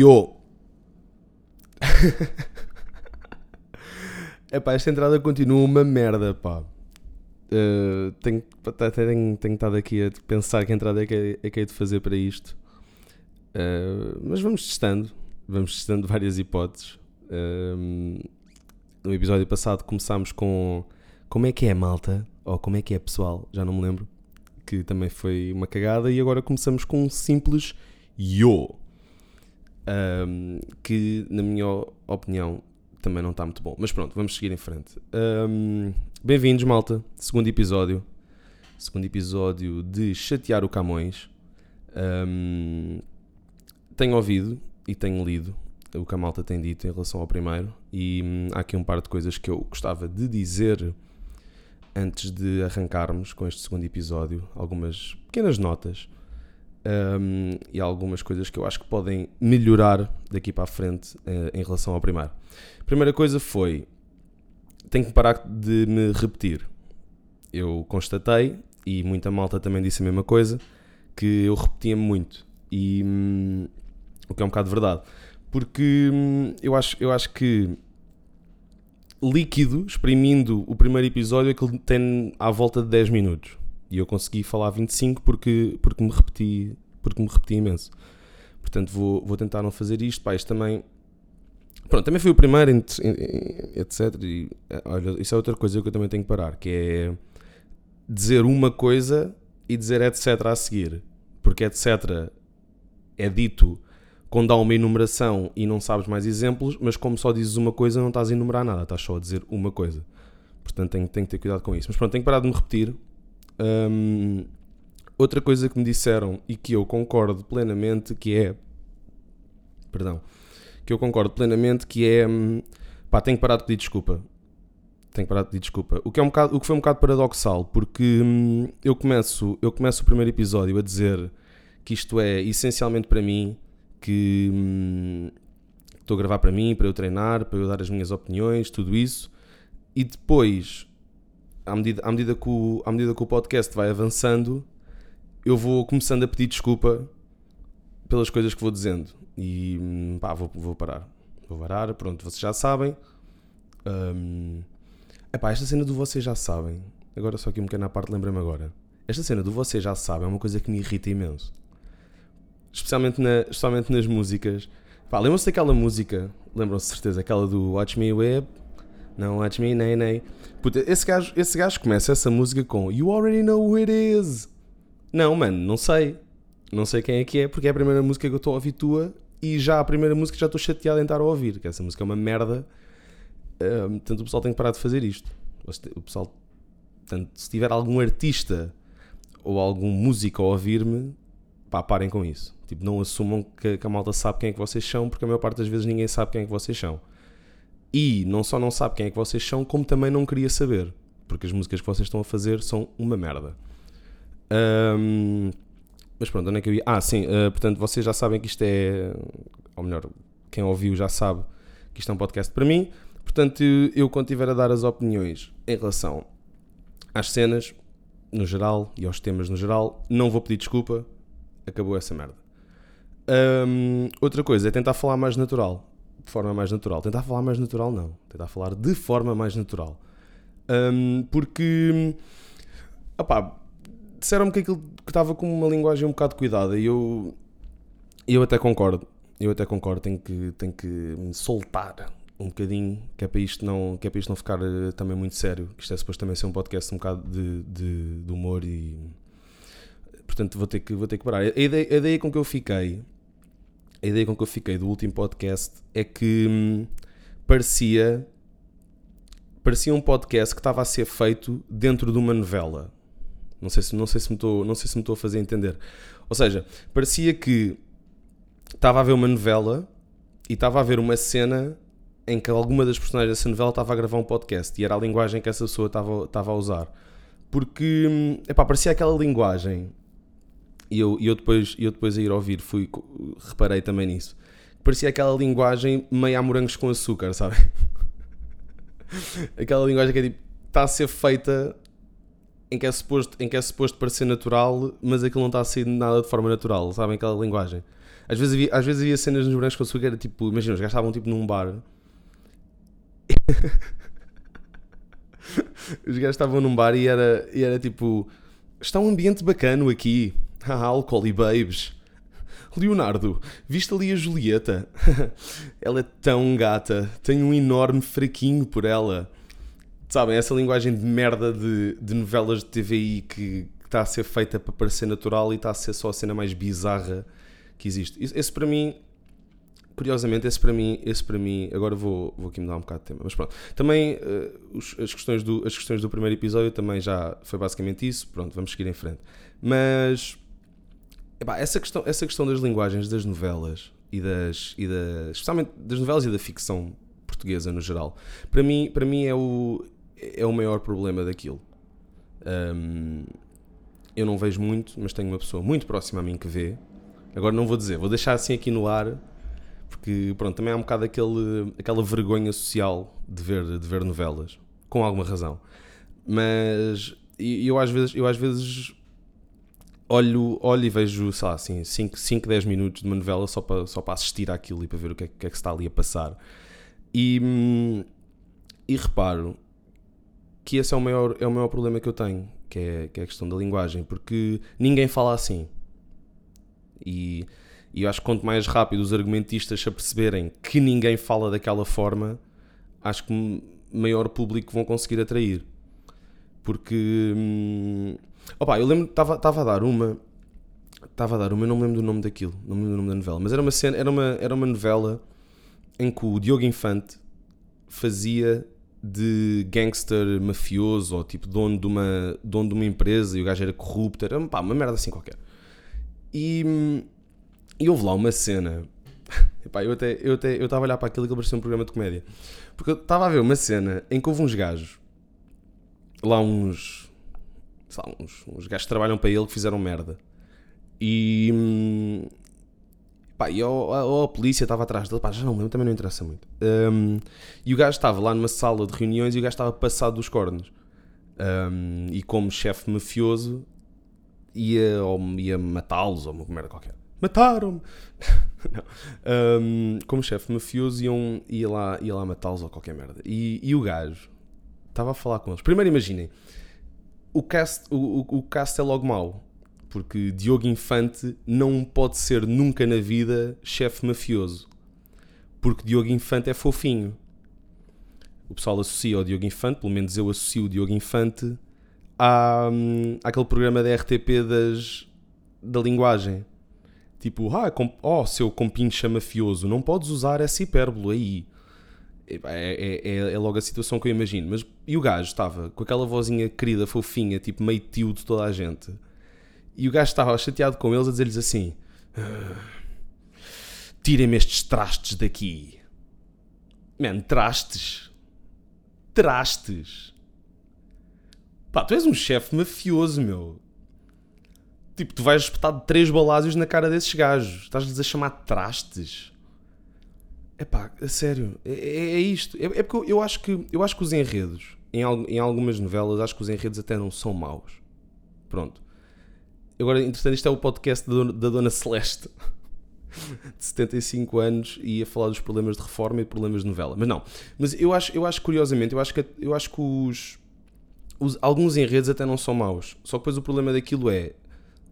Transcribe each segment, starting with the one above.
Yo! Epá, esta entrada continua uma merda, pá. Uh, tenho, tenho, tenho estado aqui a pensar que entrada é que é, é que é de fazer para isto. Uh, mas vamos testando. Vamos testando várias hipóteses. Uh, no episódio passado começámos com como é que é malta, ou como é que é pessoal, já não me lembro, que também foi uma cagada, e agora começamos com um simples yo, um, que na minha opinião também não está muito bom. Mas pronto, vamos seguir em frente. Um, Bem-vindos, malta, segundo episódio, segundo episódio de Chatear o Camões. Um, tenho ouvido e tenho lido o que a malta tem dito em relação ao primeiro, e hum, há aqui um par de coisas que eu gostava de dizer antes de arrancarmos com este segundo episódio, algumas pequenas notas um, e algumas coisas que eu acho que podem melhorar daqui para a frente uh, em relação ao primeiro. A primeira coisa foi: tenho que parar de me repetir. Eu constatei, e muita malta também disse a mesma coisa, que eu repetia-me muito. E hum, o que é um bocado verdade. Porque hum, eu, acho, eu acho que líquido, exprimindo o primeiro episódio, aquilo tem à volta de 10 minutos. E eu consegui falar 25 porque, porque, me, repeti, porque me repeti imenso. Portanto, vou, vou tentar não fazer isto. Pá, isto também. Pronto, também foi o primeiro, etc. E, olha, isso é outra coisa que eu também tenho que parar, que é dizer uma coisa e dizer etc a seguir. Porque etc é dito quando há uma enumeração e não sabes mais exemplos, mas como só dizes uma coisa, não estás a enumerar nada, estás só a dizer uma coisa. Portanto, tenho, tenho que ter cuidado com isso. Mas pronto, tenho que parar de me repetir. Um, outra coisa que me disseram e que eu concordo plenamente, que é. Perdão. Que eu concordo plenamente, que é. Hum, pá, tenho que parar de pedir desculpa. Tenho que parar de pedir desculpa. O que, é um bocado, o que foi um bocado paradoxal, porque hum, eu, começo, eu começo o primeiro episódio a dizer que isto é essencialmente para mim que hum, estou a gravar para mim, para eu treinar, para eu dar as minhas opiniões, tudo isso. E depois, à medida, à medida, que, o, à medida que o podcast vai avançando, eu vou começando a pedir desculpa pelas coisas que vou dizendo. E hum, pá, vou, vou parar. Vou parar, pronto, vocês já sabem. Um, epá, esta cena do vocês já sabem. Agora só aqui um bocadinho à parte, lembra-me agora. Esta cena do vocês já sabem é uma coisa que me irrita imenso especialmente, na, especialmente nas músicas. Pá, lembram-se daquela música, lembram-se certeza, aquela do Watch Me Whip, não Watch Me Nay Nay. Puta, esse gajo, esse gajo começa essa música com You already know who it is. Não, mano, não sei. Não sei quem é que é, porque é a primeira música que eu estou a ouvir tua e já a primeira música já estou chateado em estar a ouvir, que essa música é uma merda. Um, portanto, o pessoal tem que parar de fazer isto. O pessoal, portanto, se tiver algum artista ou algum músico a ouvir-me, pá, parem com isso. Tipo, não assumam que, que, a malta sabe quem é que vocês são, porque a maior parte das vezes ninguém sabe quem é que vocês são. E não só não sabe quem é que vocês são, como também não queria saber, porque as músicas que vocês estão a fazer são uma merda. Um, mas pronto, onde é que eu ia? Ah, sim, uh, portanto, vocês já sabem que isto é. Ou melhor, quem ouviu já sabe que isto é um podcast para mim. Portanto, eu quando estiver a dar as opiniões em relação às cenas, no geral, e aos temas no geral, não vou pedir desculpa, acabou essa merda. Um, outra coisa é tentar falar mais natural. De forma mais natural. Tentar falar mais natural, não. Tentar falar de forma mais natural. Um, porque. Opá, disseram-me que aquilo que estava com uma linguagem um bocado cuidada e eu. Eu até concordo. Eu até concordo. Tenho que, tenho que me soltar um bocadinho, que é para isto não, que é para isto não ficar uh, também muito sério. Isto é suposto também ser um podcast um bocado de, de, de humor e. Portanto, vou ter que, vou ter que parar. A ideia, a ideia com que eu fiquei a ideia com que eu fiquei do último podcast é que hum, parecia parecia um podcast que estava a ser feito dentro de uma novela. Não sei se não sei se me estou, não sei se me estou a fazer entender. Ou seja, parecia que estava a ver uma novela e estava a ver uma cena em que alguma das personagens dessa novela estava a gravar um podcast e era a linguagem que essa pessoa estava, estava a usar. Porque, hum, epá, parecia aquela linguagem e eu, eu, depois, eu depois a ir ouvir fui, reparei também nisso. Parecia aquela linguagem meio a morangos com açúcar, sabe? aquela linguagem que é tipo, está a ser feita em que, é suposto, em que é suposto parecer natural, mas aquilo não está a sair nada de forma natural, sabem? Aquela linguagem. Às vezes havia, às vezes havia cenas nos brancos com açúcar, era tipo, imagina, os gajos estavam tipo num bar. os gajos estavam num bar e era, e era tipo, está um ambiente bacano aqui, há álcool e babes. Leonardo, viste ali a Julieta? ela é tão gata, tenho um enorme fraquinho por ela. Sabem, essa linguagem de merda de, de novelas de TVI que está a ser feita para parecer natural e está a ser só a cena mais bizarra que existe. Esse para mim, curiosamente, esse para mim, esse para mim, agora vou, vou aqui mudar um bocado de tema, mas pronto. Também uh, os, as, questões do, as questões do primeiro episódio também já foi basicamente isso, pronto, vamos seguir em frente. Mas epá, essa, questão, essa questão das linguagens das novelas e das, e das especialmente das novelas e da ficção portuguesa no geral, para mim, para mim é, o, é o maior problema daquilo. Um, eu não vejo muito, mas tenho uma pessoa muito próxima a mim que vê, Agora não vou dizer, vou deixar assim aqui no ar, porque pronto, também há um bocado aquele, aquela vergonha social de ver, de ver novelas, com alguma razão. Mas eu às vezes, eu às vezes olho, olho e vejo, sei lá, assim, 5, 5 10 minutos de uma novela só para, só para assistir àquilo e para ver o que é, que é que está ali a passar. E, e reparo que esse é o, maior, é o maior problema que eu tenho, que é, que é a questão da linguagem, porque ninguém fala assim. E, e eu acho que quanto mais rápido os argumentistas se aperceberem que ninguém fala daquela forma, acho que maior público vão conseguir atrair. Porque. Hum, opa, eu lembro estava a dar uma. Estava a dar uma, eu não me lembro do nome daquilo, não me lembro do nome da novela, mas era uma, cena, era uma, era uma novela em que o Diogo Infante fazia de gangster mafioso ou tipo dono de uma, dono de uma empresa e o gajo era corrupto, era pá, uma merda assim qualquer. E, e houve lá uma cena. Epá, eu até eu até eu estava a olhar para aquilo que parecia um programa de comédia. Porque eu estava a ver uma cena em que houve uns gajos, lá uns, lá, uns, uns gajos que trabalham para ele que fizeram merda. E, pá, e a, a, a, polícia estava atrás dele, pá, já não lembro, também não interessa muito. Um, e o gajo estava lá numa sala de reuniões e o gajo estava passado dos cornos. Um, e como chefe mafioso, ia, ou ia matá-los ou uma merda qualquer. Mataram-me! um, como chefe mafioso, iam, ia lá, ia lá matá-los ou qualquer merda. E, e o gajo estava a falar com eles. Primeiro imaginem, o cast, o, o, o cast é logo mau. Porque Diogo Infante não pode ser nunca na vida chefe mafioso. Porque Diogo Infante é fofinho. O pessoal associa ao Diogo Infante, pelo menos eu associo o Diogo Infante há, hum, aquele programa da RTP das, da linguagem. Tipo, ah, com, oh, seu compincha mafioso, não podes usar essa hipérbole aí. É, é, é, é, logo a situação que eu imagino. Mas e o gajo estava com aquela vozinha querida, fofinha, tipo meio tio de toda a gente. E o gajo estava chateado com eles a dizer-lhes assim: ah, Tirem-me estes trastes daqui. Man, trastes. Trastes. Pá, tu és um chefe mafioso, meu. Tipo, tu vais espetar três balásios na cara desses gajos. Estás-lhes a chamar trastes. É pá, a sério. É, é, é isto. É, é, porque eu, eu, acho que, eu acho que os enredos, em, em algumas novelas, acho que os enredos até não são maus. Pronto. Agora, entretanto, isto é o podcast da Dona, da Dona Celeste. de 75 anos e a falar dos problemas de reforma e problemas de novela. Mas não. Mas eu acho, eu acho curiosamente, eu acho que, eu acho que os, os, alguns enredos até não são maus. Só que depois o problema daquilo é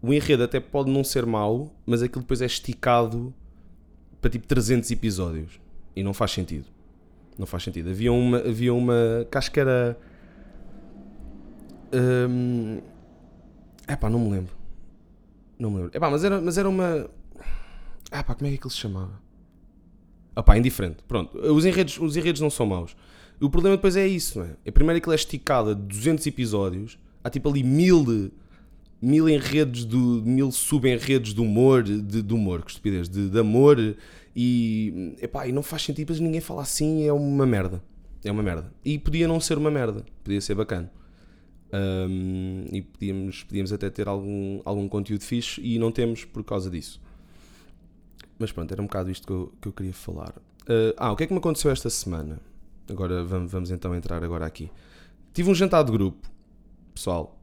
o enredo até pode não ser mau, mas aquilo depois é esticado para tipo 300 episódios e não faz sentido. Não faz sentido. Havia uma, havia uma que acho que era. Hum, epá, não me lembro. Não me lembro. Epá, mas era, mas era uma. Epá, como é que aquilo se chamava? Epá, indiferente. Pronto. Os enredos, os enredos não são maus. O problema depois é isso, não é? é primeiro que ele é esticado a 200 episódios, há tipo ali mil, mil enredos, do, mil subenredos de humor, de, de humor, que estupidez, de, de amor, e, epá, e não faz sentido, mas ninguém fala assim, é uma merda. É uma merda. E podia não ser uma merda, podia ser bacana. Um, e podíamos, podíamos até ter algum, algum conteúdo fixe e não temos por causa disso. Mas pronto, era um bocado isto que eu, que eu queria falar. Uh, ah, o que é que me aconteceu esta semana? Agora vamos, vamos então entrar agora aqui. Tive um jantar de grupo, pessoal,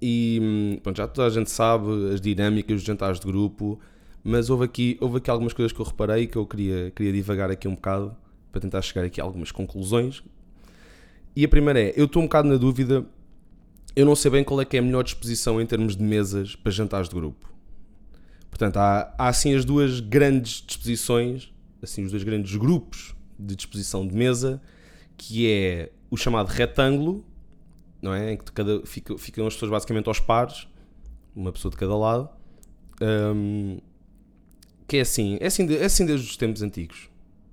E hum, pronto, já toda a gente sabe as dinâmicas dos jantares de grupo, mas houve aqui, houve aqui algumas coisas que eu reparei que eu queria, queria divagar aqui um bocado para tentar chegar aqui a algumas conclusões. E a primeira é, eu estou um bocado na dúvida, eu não sei bem qual é que é a melhor disposição em termos de mesas para jantares de grupo. Portanto, há, há assim as duas grandes disposições, assim os dois grandes grupos de disposição de mesa, que é o chamado retângulo, não é? Em que cada, ficam, ficam as pessoas basicamente aos pares, uma pessoa de cada lado, um, que é assim, é assim, é assim desde os tempos antigos,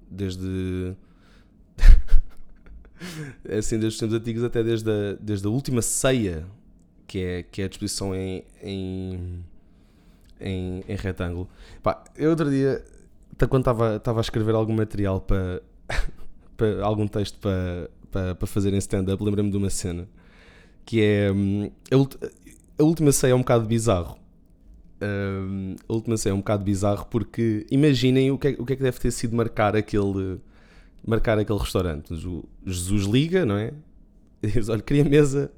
desde é assim desde os tempos antigos até desde a, desde a última ceia, que é, que é a disposição em, em, em, em retângulo. Pá, eu outro dia, quando estava, a escrever algum material para, para algum texto para, para, para fazer em stand-up, lembrei-me de uma cena que é hum, a, a última ceia é um bocado bizarro. Um, a última ceia é um bocado bizarro porque imaginem o que, é, o que é que deve ter sido marcar aquele marcar aquele restaurante. Jesus liga, não é? E diz: Olha, queria mesa.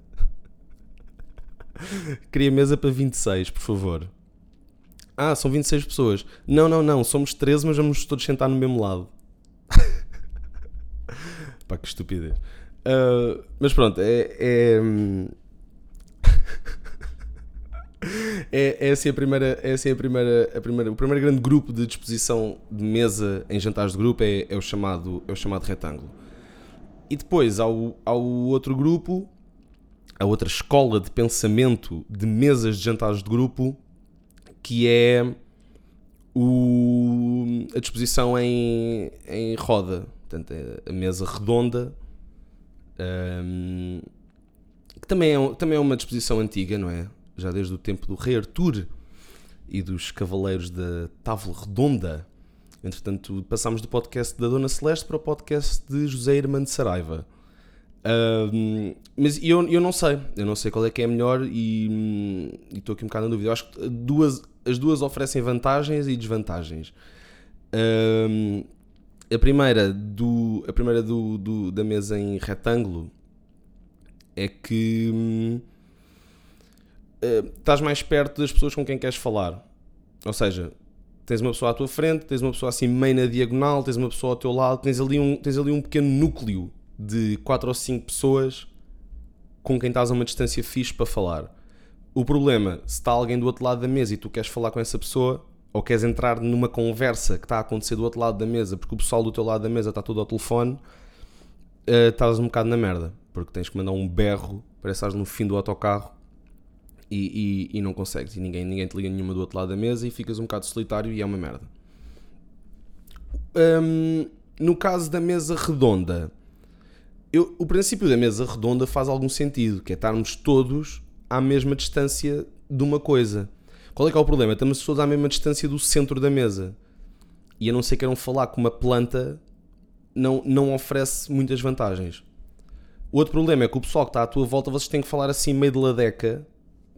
queria mesa para 26, por favor. Ah, são 26 pessoas. Não, não, não, somos 13, mas vamos todos sentar no mesmo lado. Pá, que estupidez. Uh, mas pronto, é. é... Hum, é, é assim a primeira, é assim a primeira, a primeira, o primeiro grande grupo de disposição de mesa em jantares de grupo é, é o chamado, é o chamado retângulo. E depois há o, há o outro grupo, a outra escola de pensamento de mesas de jantares de grupo, que é o, a disposição em, em roda, portanto, é a mesa redonda, um, que também é, também é uma disposição antiga, não é? já desde o tempo do rei Artur e dos cavaleiros da Távola Redonda. Entretanto, passámos do podcast da Dona Celeste para o podcast de José Irmã de Saraiva. mas eu, eu não sei, eu não sei qual é que é melhor e estou aqui um bocado na dúvida. Eu acho que duas, as duas oferecem vantagens e desvantagens. A primeira, do, a primeira do, do, da mesa em retângulo é que hum, uh, estás mais perto das pessoas com quem queres falar. Ou seja, tens uma pessoa à tua frente, tens uma pessoa assim meio na diagonal, tens uma pessoa ao teu lado, tens ali um, tens ali um pequeno núcleo de 4 ou 5 pessoas com quem estás a uma distância fixe para falar. O problema, se está alguém do outro lado da mesa e tu queres falar com essa pessoa, ou queres entrar numa conversa que está a acontecer do outro lado da mesa, porque o pessoal do teu lado da mesa está todo ao telefone, uh, estás um bocado na merda, porque tens que mandar um berro, parece que estás no fim do autocarro e, e, e, não consegues, e ninguém, ninguém te liga nenhuma do outro lado da mesa e ficas um bocado solitário e é uma merda. Um, no caso da mesa redonda, eu, o princípio da mesa redonda faz algum sentido, que é estarmos todos à mesma distância de uma coisa. Qual é que é o problema? Estamos todos à mesma distância do centro da mesa. E a não ser queiram falar com uma planta, não, não oferece muitas vantagens. O outro problema é que o pessoal que está à tua volta, vocês têm que falar assim meio de ladeca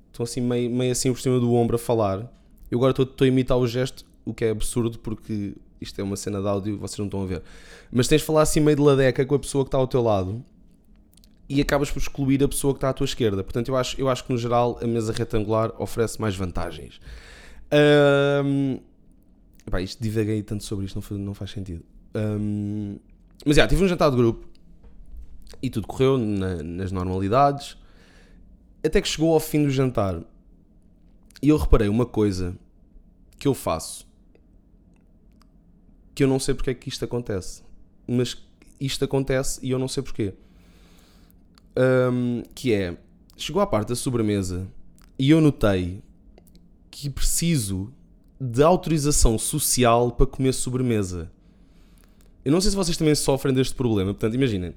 estão assim meio, meio assim por cima do ombro a falar. Eu agora estou, estou a imitar o gesto, o que é absurdo porque isto é uma cena de áudio vocês não estão a ver. Mas tens de falar assim meio de ladeca com a pessoa que está ao teu lado e acabas por excluir a pessoa que está à tua esquerda. Portanto, eu acho, eu acho que no geral a mesa retangular oferece mais vantagens. Um, epá, isto divaguei tanto sobre isto, não faz, não faz sentido. Um, mas já, tive um jantar de grupo e tudo correu na, nas normalidades. Até que chegou ao fim do jantar e eu reparei uma coisa que eu faço que eu não sei porque é que isto acontece, mas isto acontece e eu não sei porquê. Um, que é, chegou à parte da sobremesa e eu notei que preciso de autorização social para comer sobremesa. Eu não sei se vocês também sofrem deste problema, portanto, imaginem.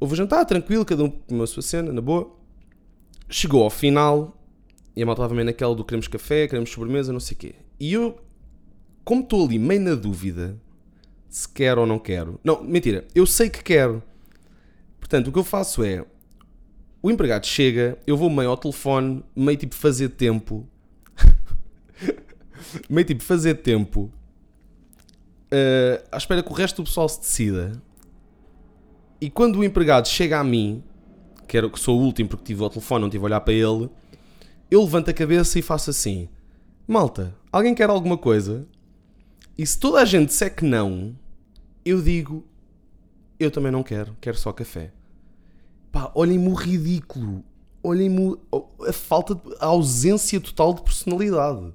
Houve jantar, tranquilo, cada um com a sua cena, na boa chegou ao final e a malta estava meio naquela do queremos café, queremos sobremesa, não sei o quê. E eu, como estou ali meio na dúvida se quero ou não quero. Não, mentira, eu sei que quero. Portanto, o que eu faço é o empregado chega, eu vou meio ao telefone, meio tipo fazer tempo. meio tipo fazer tempo. Uh, à espera que o resto do pessoal se decida. E quando o empregado chega a mim, que, era, que sou o último porque estive ao telefone, não estive a olhar para ele, eu levanto a cabeça e faço assim: Malta, alguém quer alguma coisa? E se toda a gente disser que não, eu digo: Eu também não quero, quero só café. Pá, olhem-me o ridículo. Olhem-me a falta, de, a ausência total de personalidade.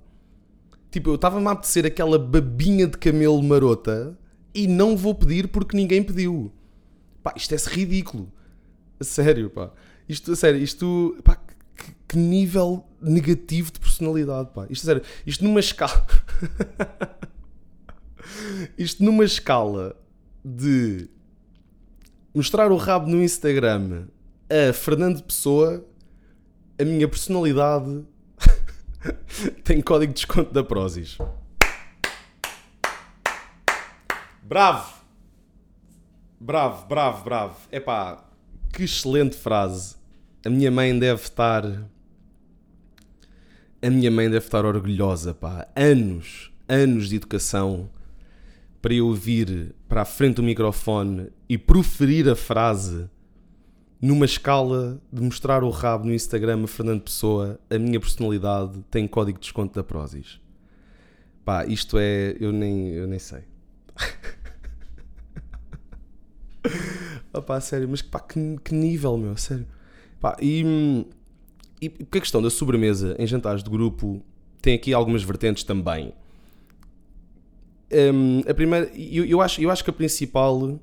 Tipo, eu estava-me a apetecer aquela babinha de camelo marota e não vou pedir porque ninguém pediu. Pá, isto é ridículo. A sério, pá. Isto, a sério, isto. Pá, que, que nível negativo de personalidade, pá. Isto, a sério, isto numa escala. isto numa escala de mostrar o rabo no Instagram a Fernando Pessoa, a minha personalidade tem código de desconto da Prozis. Bravo! Bravo, bravo, bravo. Epá, que excelente frase. A minha mãe deve estar. A minha mãe deve estar orgulhosa, pá. Anos, anos de educação para eu vir para a frente do microfone e proferir a frase numa escala de mostrar o rabo no Instagram a Fernando Pessoa, a minha personalidade tem código de desconto da Prozis. Pá, isto é. Eu nem, eu nem sei. Opá, sério, mas pá, que, que nível, meu, sério. Pá, e, e porque a questão da sobremesa em jantares de grupo tem aqui algumas vertentes também. Um, a primeira, eu, eu, acho, eu acho que a principal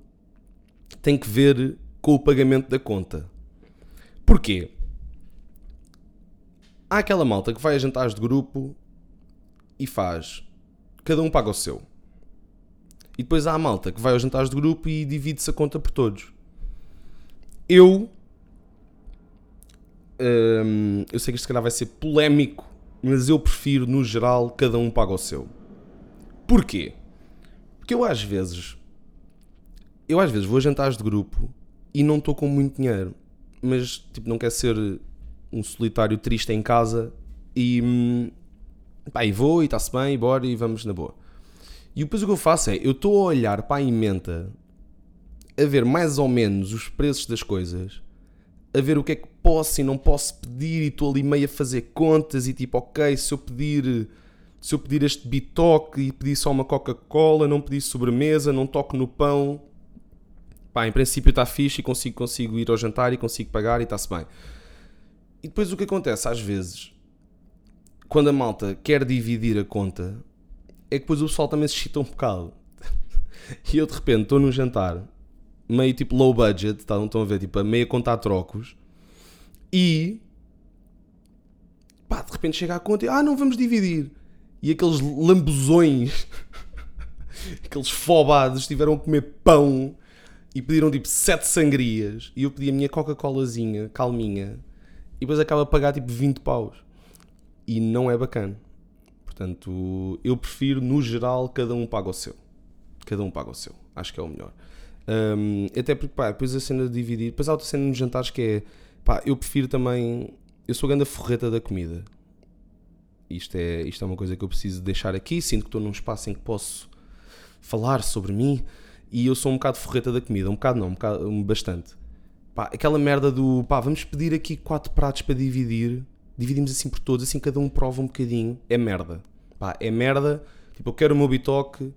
tem que ver com o pagamento da conta. Porquê? Há aquela malta que vai a jantares de grupo e faz. Cada um paga o seu. E depois há a malta que vai aos jantares de grupo e divide-se a conta por todos. Eu. Hum, eu sei que isto se calhar vai ser polémico, mas eu prefiro, no geral, cada um paga o seu. Porquê? Porque eu às vezes. Eu às vezes vou a jantares de grupo e não estou com muito dinheiro. Mas tipo, não quer ser um solitário triste em casa e. Hum, pá, e vou e está-se bem, e bora e vamos na boa. E depois o que eu faço é, eu estou a olhar para a emenda, a ver mais ou menos os preços das coisas, a ver o que é que posso e não posso pedir, e estou ali meio a fazer contas e tipo, ok, se eu pedir se eu pedir este bitoque e pedir só uma Coca-Cola, não pedir sobremesa, não toco no pão, pá, em princípio está fixe e consigo, consigo ir ao jantar e consigo pagar e está-se bem. E depois o que acontece às vezes, quando a malta quer dividir a conta, é que depois o pessoal também se excita um bocado. e eu de repente estou num jantar, meio tipo low budget, tá? não estão a ver, tipo a meio a contar trocos, e pá, de repente chega a conta e ah, não vamos dividir. E aqueles lambuzões, aqueles fobados, estiveram a comer pão e pediram tipo sete sangrias. E eu pedi a minha Coca-Colazinha, calminha, e depois acaba a pagar tipo 20 paus. E não é bacana. Portanto, eu prefiro, no geral, cada um paga o seu. Cada um paga o seu. Acho que é o melhor. Um, até porque, pá, depois a cena de dividir. Depois há outra cena nos jantares que é, pá, eu prefiro também. Eu sou grande forreta da comida. Isto é, isto é uma coisa que eu preciso deixar aqui. Sinto que estou num espaço em que posso falar sobre mim. E eu sou um bocado forreta da comida. Um bocado não, um bocado, bastante. Pá, aquela merda do, pá, vamos pedir aqui quatro pratos para dividir dividimos assim por todos, assim cada um prova um bocadinho, é merda. Pá, é merda. Tipo, eu quero o meu bitoque,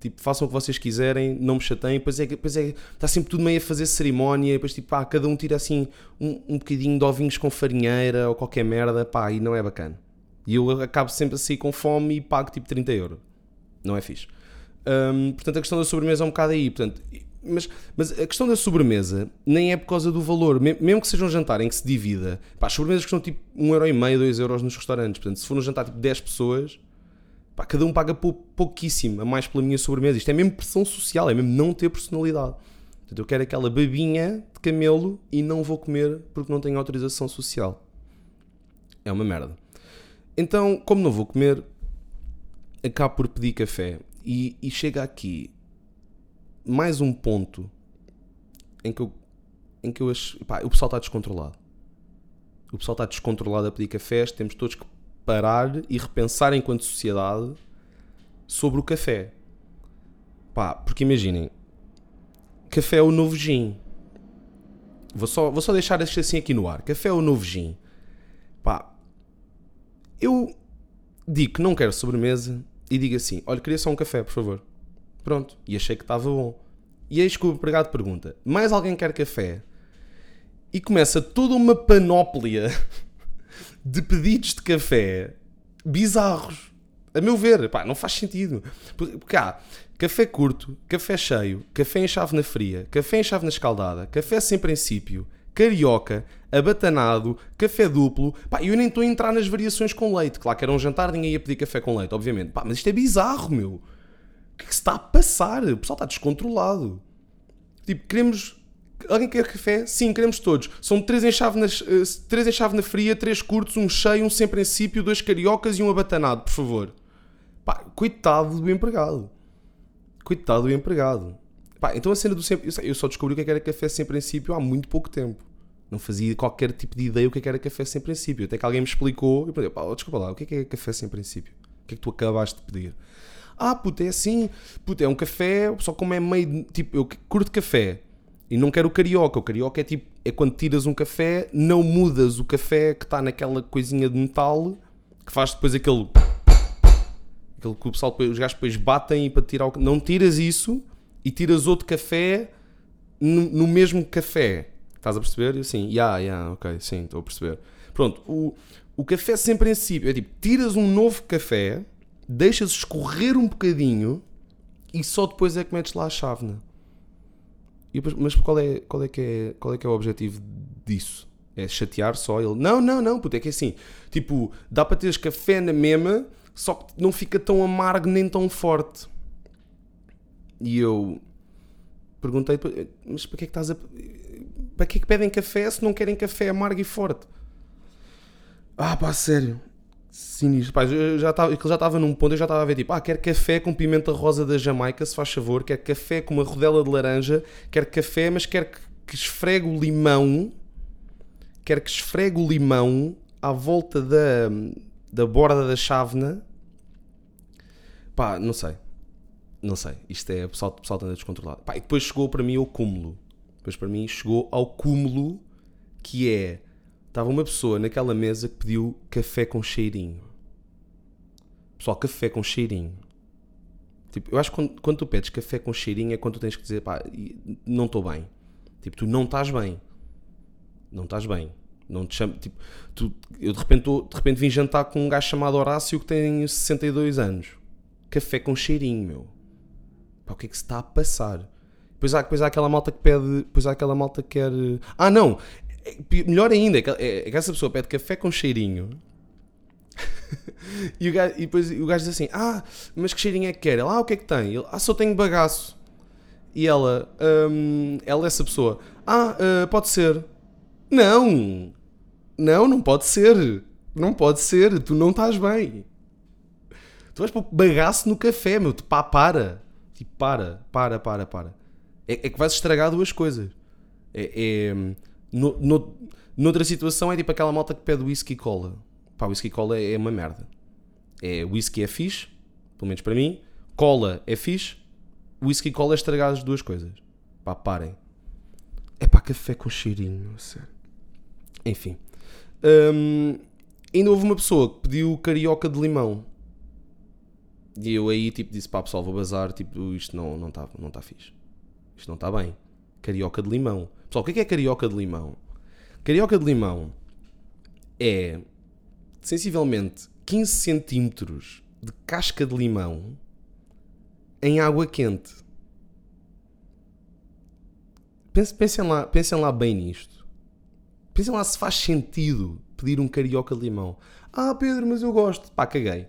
tipo, façam o que vocês quiserem, não me chateiem. Depois é, depois é, está sempre tudo meio a fazer cerimónia, depois tipo, pá, cada um tira assim um, um bocadinho de ovinhos com farinheira ou qualquer merda, pá, e não é bacana. E eu acabo sempre assim com fome e pago tipo 30 euros. Não é fixe. Um, portanto, a questão da sobremesa é um bocado aí. Portanto, mas, mas a questão da sobremesa nem é por causa do valor, mesmo que seja um jantar em que se divida, pá, as sobremesas custam tipo 1,5€, 2€ euros nos restaurantes, portanto, se for um jantar tipo 10 pessoas, pá, cada um paga pou, pouquíssimo a mais pela minha sobremesa. Isto é mesmo pressão social, é mesmo não ter personalidade. Portanto, eu quero aquela babinha de camelo e não vou comer porque não tenho autorização social. É uma merda. Então, como não vou comer, acabo por pedir café. E, e chega aqui mais um ponto em que eu, em que eu acho. Pá, o pessoal está descontrolado. O pessoal está descontrolado a pedir cafés. Temos todos que parar e repensar enquanto sociedade sobre o café. Pá, porque imaginem, café é o novo gin. Vou só, vou só deixar assim aqui no ar. Café é o novo gin. Pá, Eu digo que não quero sobremesa e digo assim: olha, queria só um café, por favor. Pronto. E achei que estava bom. E eis que o empregado pergunta: mais alguém quer café? E começa toda uma panóplia de pedidos de café bizarros. A meu ver, pá, não faz sentido. Porque há café curto, café cheio, café em chávena fria, café em chávena escaldada, café sem princípio, carioca, abatanado, café duplo. Pá, eu nem estou a entrar nas variações com leite. Claro que era um jantar, ninguém ia pedir café com leite, obviamente. Pá, mas isto é bizarro, meu. O que é que se está a passar? O pessoal está descontrolado. Tipo, queremos. Alguém quer café? Sim, queremos todos. São três em chávena, eh, três em chávena fria, três curtos, um cheio, um sem princípio, dois cariocas e um abatanado, por favor. Pá, coitado do empregado. Coitado do empregado. Pá, então a cena do sempre. Eu só descobri o que é era café sem princípio há muito pouco tempo. Não fazia qualquer tipo de ideia o que é era café sem princípio. Até que alguém me explicou eu pá, desculpa lá, o que é, que é café sem princípio? O que é que tu acabaste de pedir? Ah, puta, é assim, puta, é um café, só como é meio. Tipo, eu curto café e não quero o carioca. O carioca é tipo, é quando tiras um café, não mudas o café que está naquela coisinha de metal que faz depois aquele Aquele que o pessoal, os gajos depois batem para tirar o. Não tiras isso e tiras outro café no, no mesmo café. Estás a perceber? E assim, yeah, yeah, ok, sim, estou a perceber. Pronto, o, o café sem princípio é tipo, tiras um novo café, deixas escorrer um bocadinho e só depois é que metes lá a chávena. Depois, mas qual é, qual, é que é, qual é que é o objetivo disso? É chatear só ele? Não, não, não, puto, é que é assim, tipo, dá para teres café na mesma só que não fica tão amargo nem tão forte. E eu perguntei, mas para que é que estás a. Para que é que pedem café se não querem café amargo e forte? Ah, pá, sério. Sinistro. Pá, eu já estava, já estava num ponto, eu já estava a ver tipo, ah, quer café com pimenta rosa da Jamaica, se faz favor, quer café com uma rodela de laranja, quer café, mas quer que, que esfregue o limão, quer que esfregue o limão à volta da, da borda da chávena. Pá, não sei. Não sei. Isto é. O pessoal, o pessoal anda descontrolado. Pá, e depois chegou para mim ao cúmulo. Depois para mim chegou ao cúmulo que é. Estava uma pessoa naquela mesa que pediu café com cheirinho. Pessoal, café com cheirinho. Tipo, eu acho que quando, quando tu pedes café com cheirinho é quando tu tens que dizer, pá, não estou bem. Tipo, tu não estás bem. Não estás bem. Não te chamo, tipo, tu, eu de repente, tô, de repente vim jantar com um gajo chamado Horácio que tem 62 anos. Café com cheirinho, meu. Pá, o que é que se está a passar? Depois há, depois há aquela malta que pede. Depois há aquela malta que quer. Ah, não! É, melhor ainda, é que, é, é que essa pessoa pede café com cheirinho. e, o gajo, e depois o gajo diz assim: Ah, mas que cheirinho é que quer? Ela, ah, o que é que tem? Ele, ah, só tenho bagaço. E ela, um, ela é essa pessoa: Ah, uh, pode ser. Não! Não, não pode ser. Não pode ser. Tu não estás bem. Tu vais pôr bagaço no café, meu. Pá, para. Tipo, para, para, para, para. É, é que vais estragar duas coisas. É, é, no, no, noutra situação é tipo aquela malta que pede whisky e cola. Pá, whisky e cola é, é uma merda. É, whisky é fixe, pelo menos para mim. Cola é fixe. Whisky e cola é estragar as duas coisas. Pá, parem. É pá, café com cheirinho, sério. Enfim. Um, ainda houve uma pessoa que pediu carioca de limão. E eu aí tipo disse, pá pessoal, vou bazar, tipo, isto não está não tá, não tá fixe. Isto não está bem. Carioca de limão. Pessoal, o que é, que é carioca de limão? Carioca de limão é sensivelmente 15 centímetros de casca de limão em água quente. Pensem, lá, pensem lá bem nisto. Pensem lá se faz sentido pedir um carioca de limão. Ah, Pedro, mas eu gosto. Pá, caguei.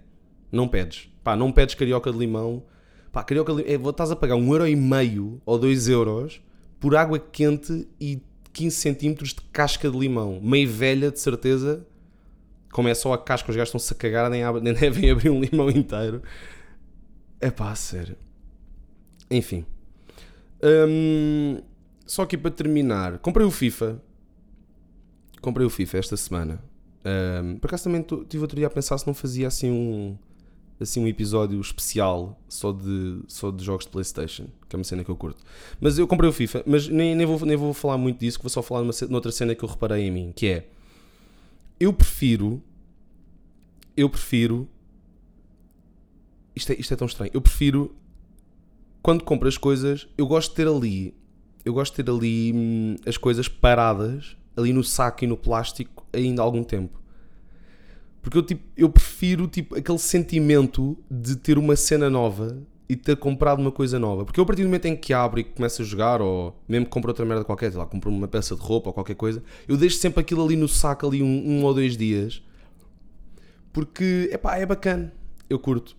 Não pedes. Pá, não pedes carioca de limão. Pá, carioca de limão. É, estás a pagar um euro e meio ou dois euros por água quente e 15 centímetros de casca de limão. Meio velha, de certeza. Como é só a casca, os gajos estão-se a cagar, nem, nem devem abrir um limão inteiro. É pá, sério. Enfim. Hum, só aqui para terminar. Comprei o FIFA comprei o FIFA esta semana. Um, por acaso também estive outro dia a pensar se não fazia assim um, assim um episódio especial só de, só de jogos de Playstation, que é uma cena que eu curto. Mas eu comprei o FIFA, mas nem, nem, vou, nem vou falar muito disso, vou só falar numa, noutra cena que eu reparei em mim, que é eu prefiro eu prefiro. Isto é, isto é tão estranho. Eu prefiro. Quando compro as coisas, eu gosto de ter ali. Eu gosto de ter ali hum, as coisas paradas, ali no saco e no plástico, ainda há algum tempo. Porque eu, tipo, eu prefiro tipo, aquele sentimento de ter uma cena nova e ter comprado uma coisa nova. Porque eu, a partir do momento em que abro e começo a jogar, ou mesmo compro outra merda qualquer, sei lá, compro uma peça de roupa ou qualquer coisa, eu deixo sempre aquilo ali no saco, ali um, um ou dois dias. Porque, epá, é bacana. Eu curto.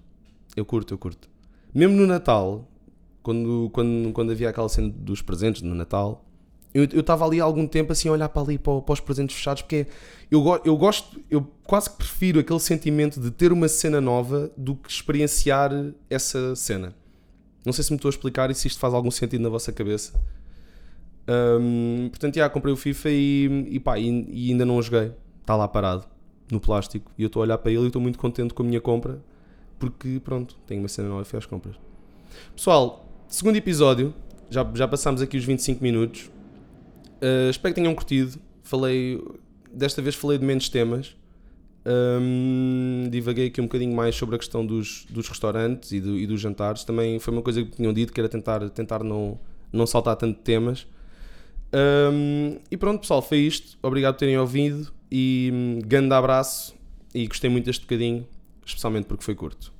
Eu curto, eu curto. Mesmo no Natal, quando, quando, quando havia aquela cena dos presentes no Natal, eu estava ali há algum tempo assim a olhar para ali para, para os presentes fechados porque eu, eu gosto, eu quase que prefiro aquele sentimento de ter uma cena nova do que experienciar essa cena. Não sei se me estou a explicar e se isto faz algum sentido na vossa cabeça. Um, portanto, já comprei o FIFA e, e, pá, e, e ainda não o joguei. Está lá parado, no plástico. E eu estou a olhar para ele e estou muito contente com a minha compra porque, pronto, tenho uma cena nova e fui às compras. Pessoal, segundo episódio, já, já passámos aqui os 25 minutos. Uh, espero que tenham curtido. Falei, desta vez falei de menos temas. Um, divaguei aqui um bocadinho mais sobre a questão dos, dos restaurantes e, do, e, dos jantares. Também foi uma coisa que tinham dito que era tentar, tentar não, não saltar tanto temas. Um, e pronto, pessoal, foi isto. Obrigado por terem ouvido e um, grande abraço. E gostei muito deste bocadinho, especialmente porque foi curto.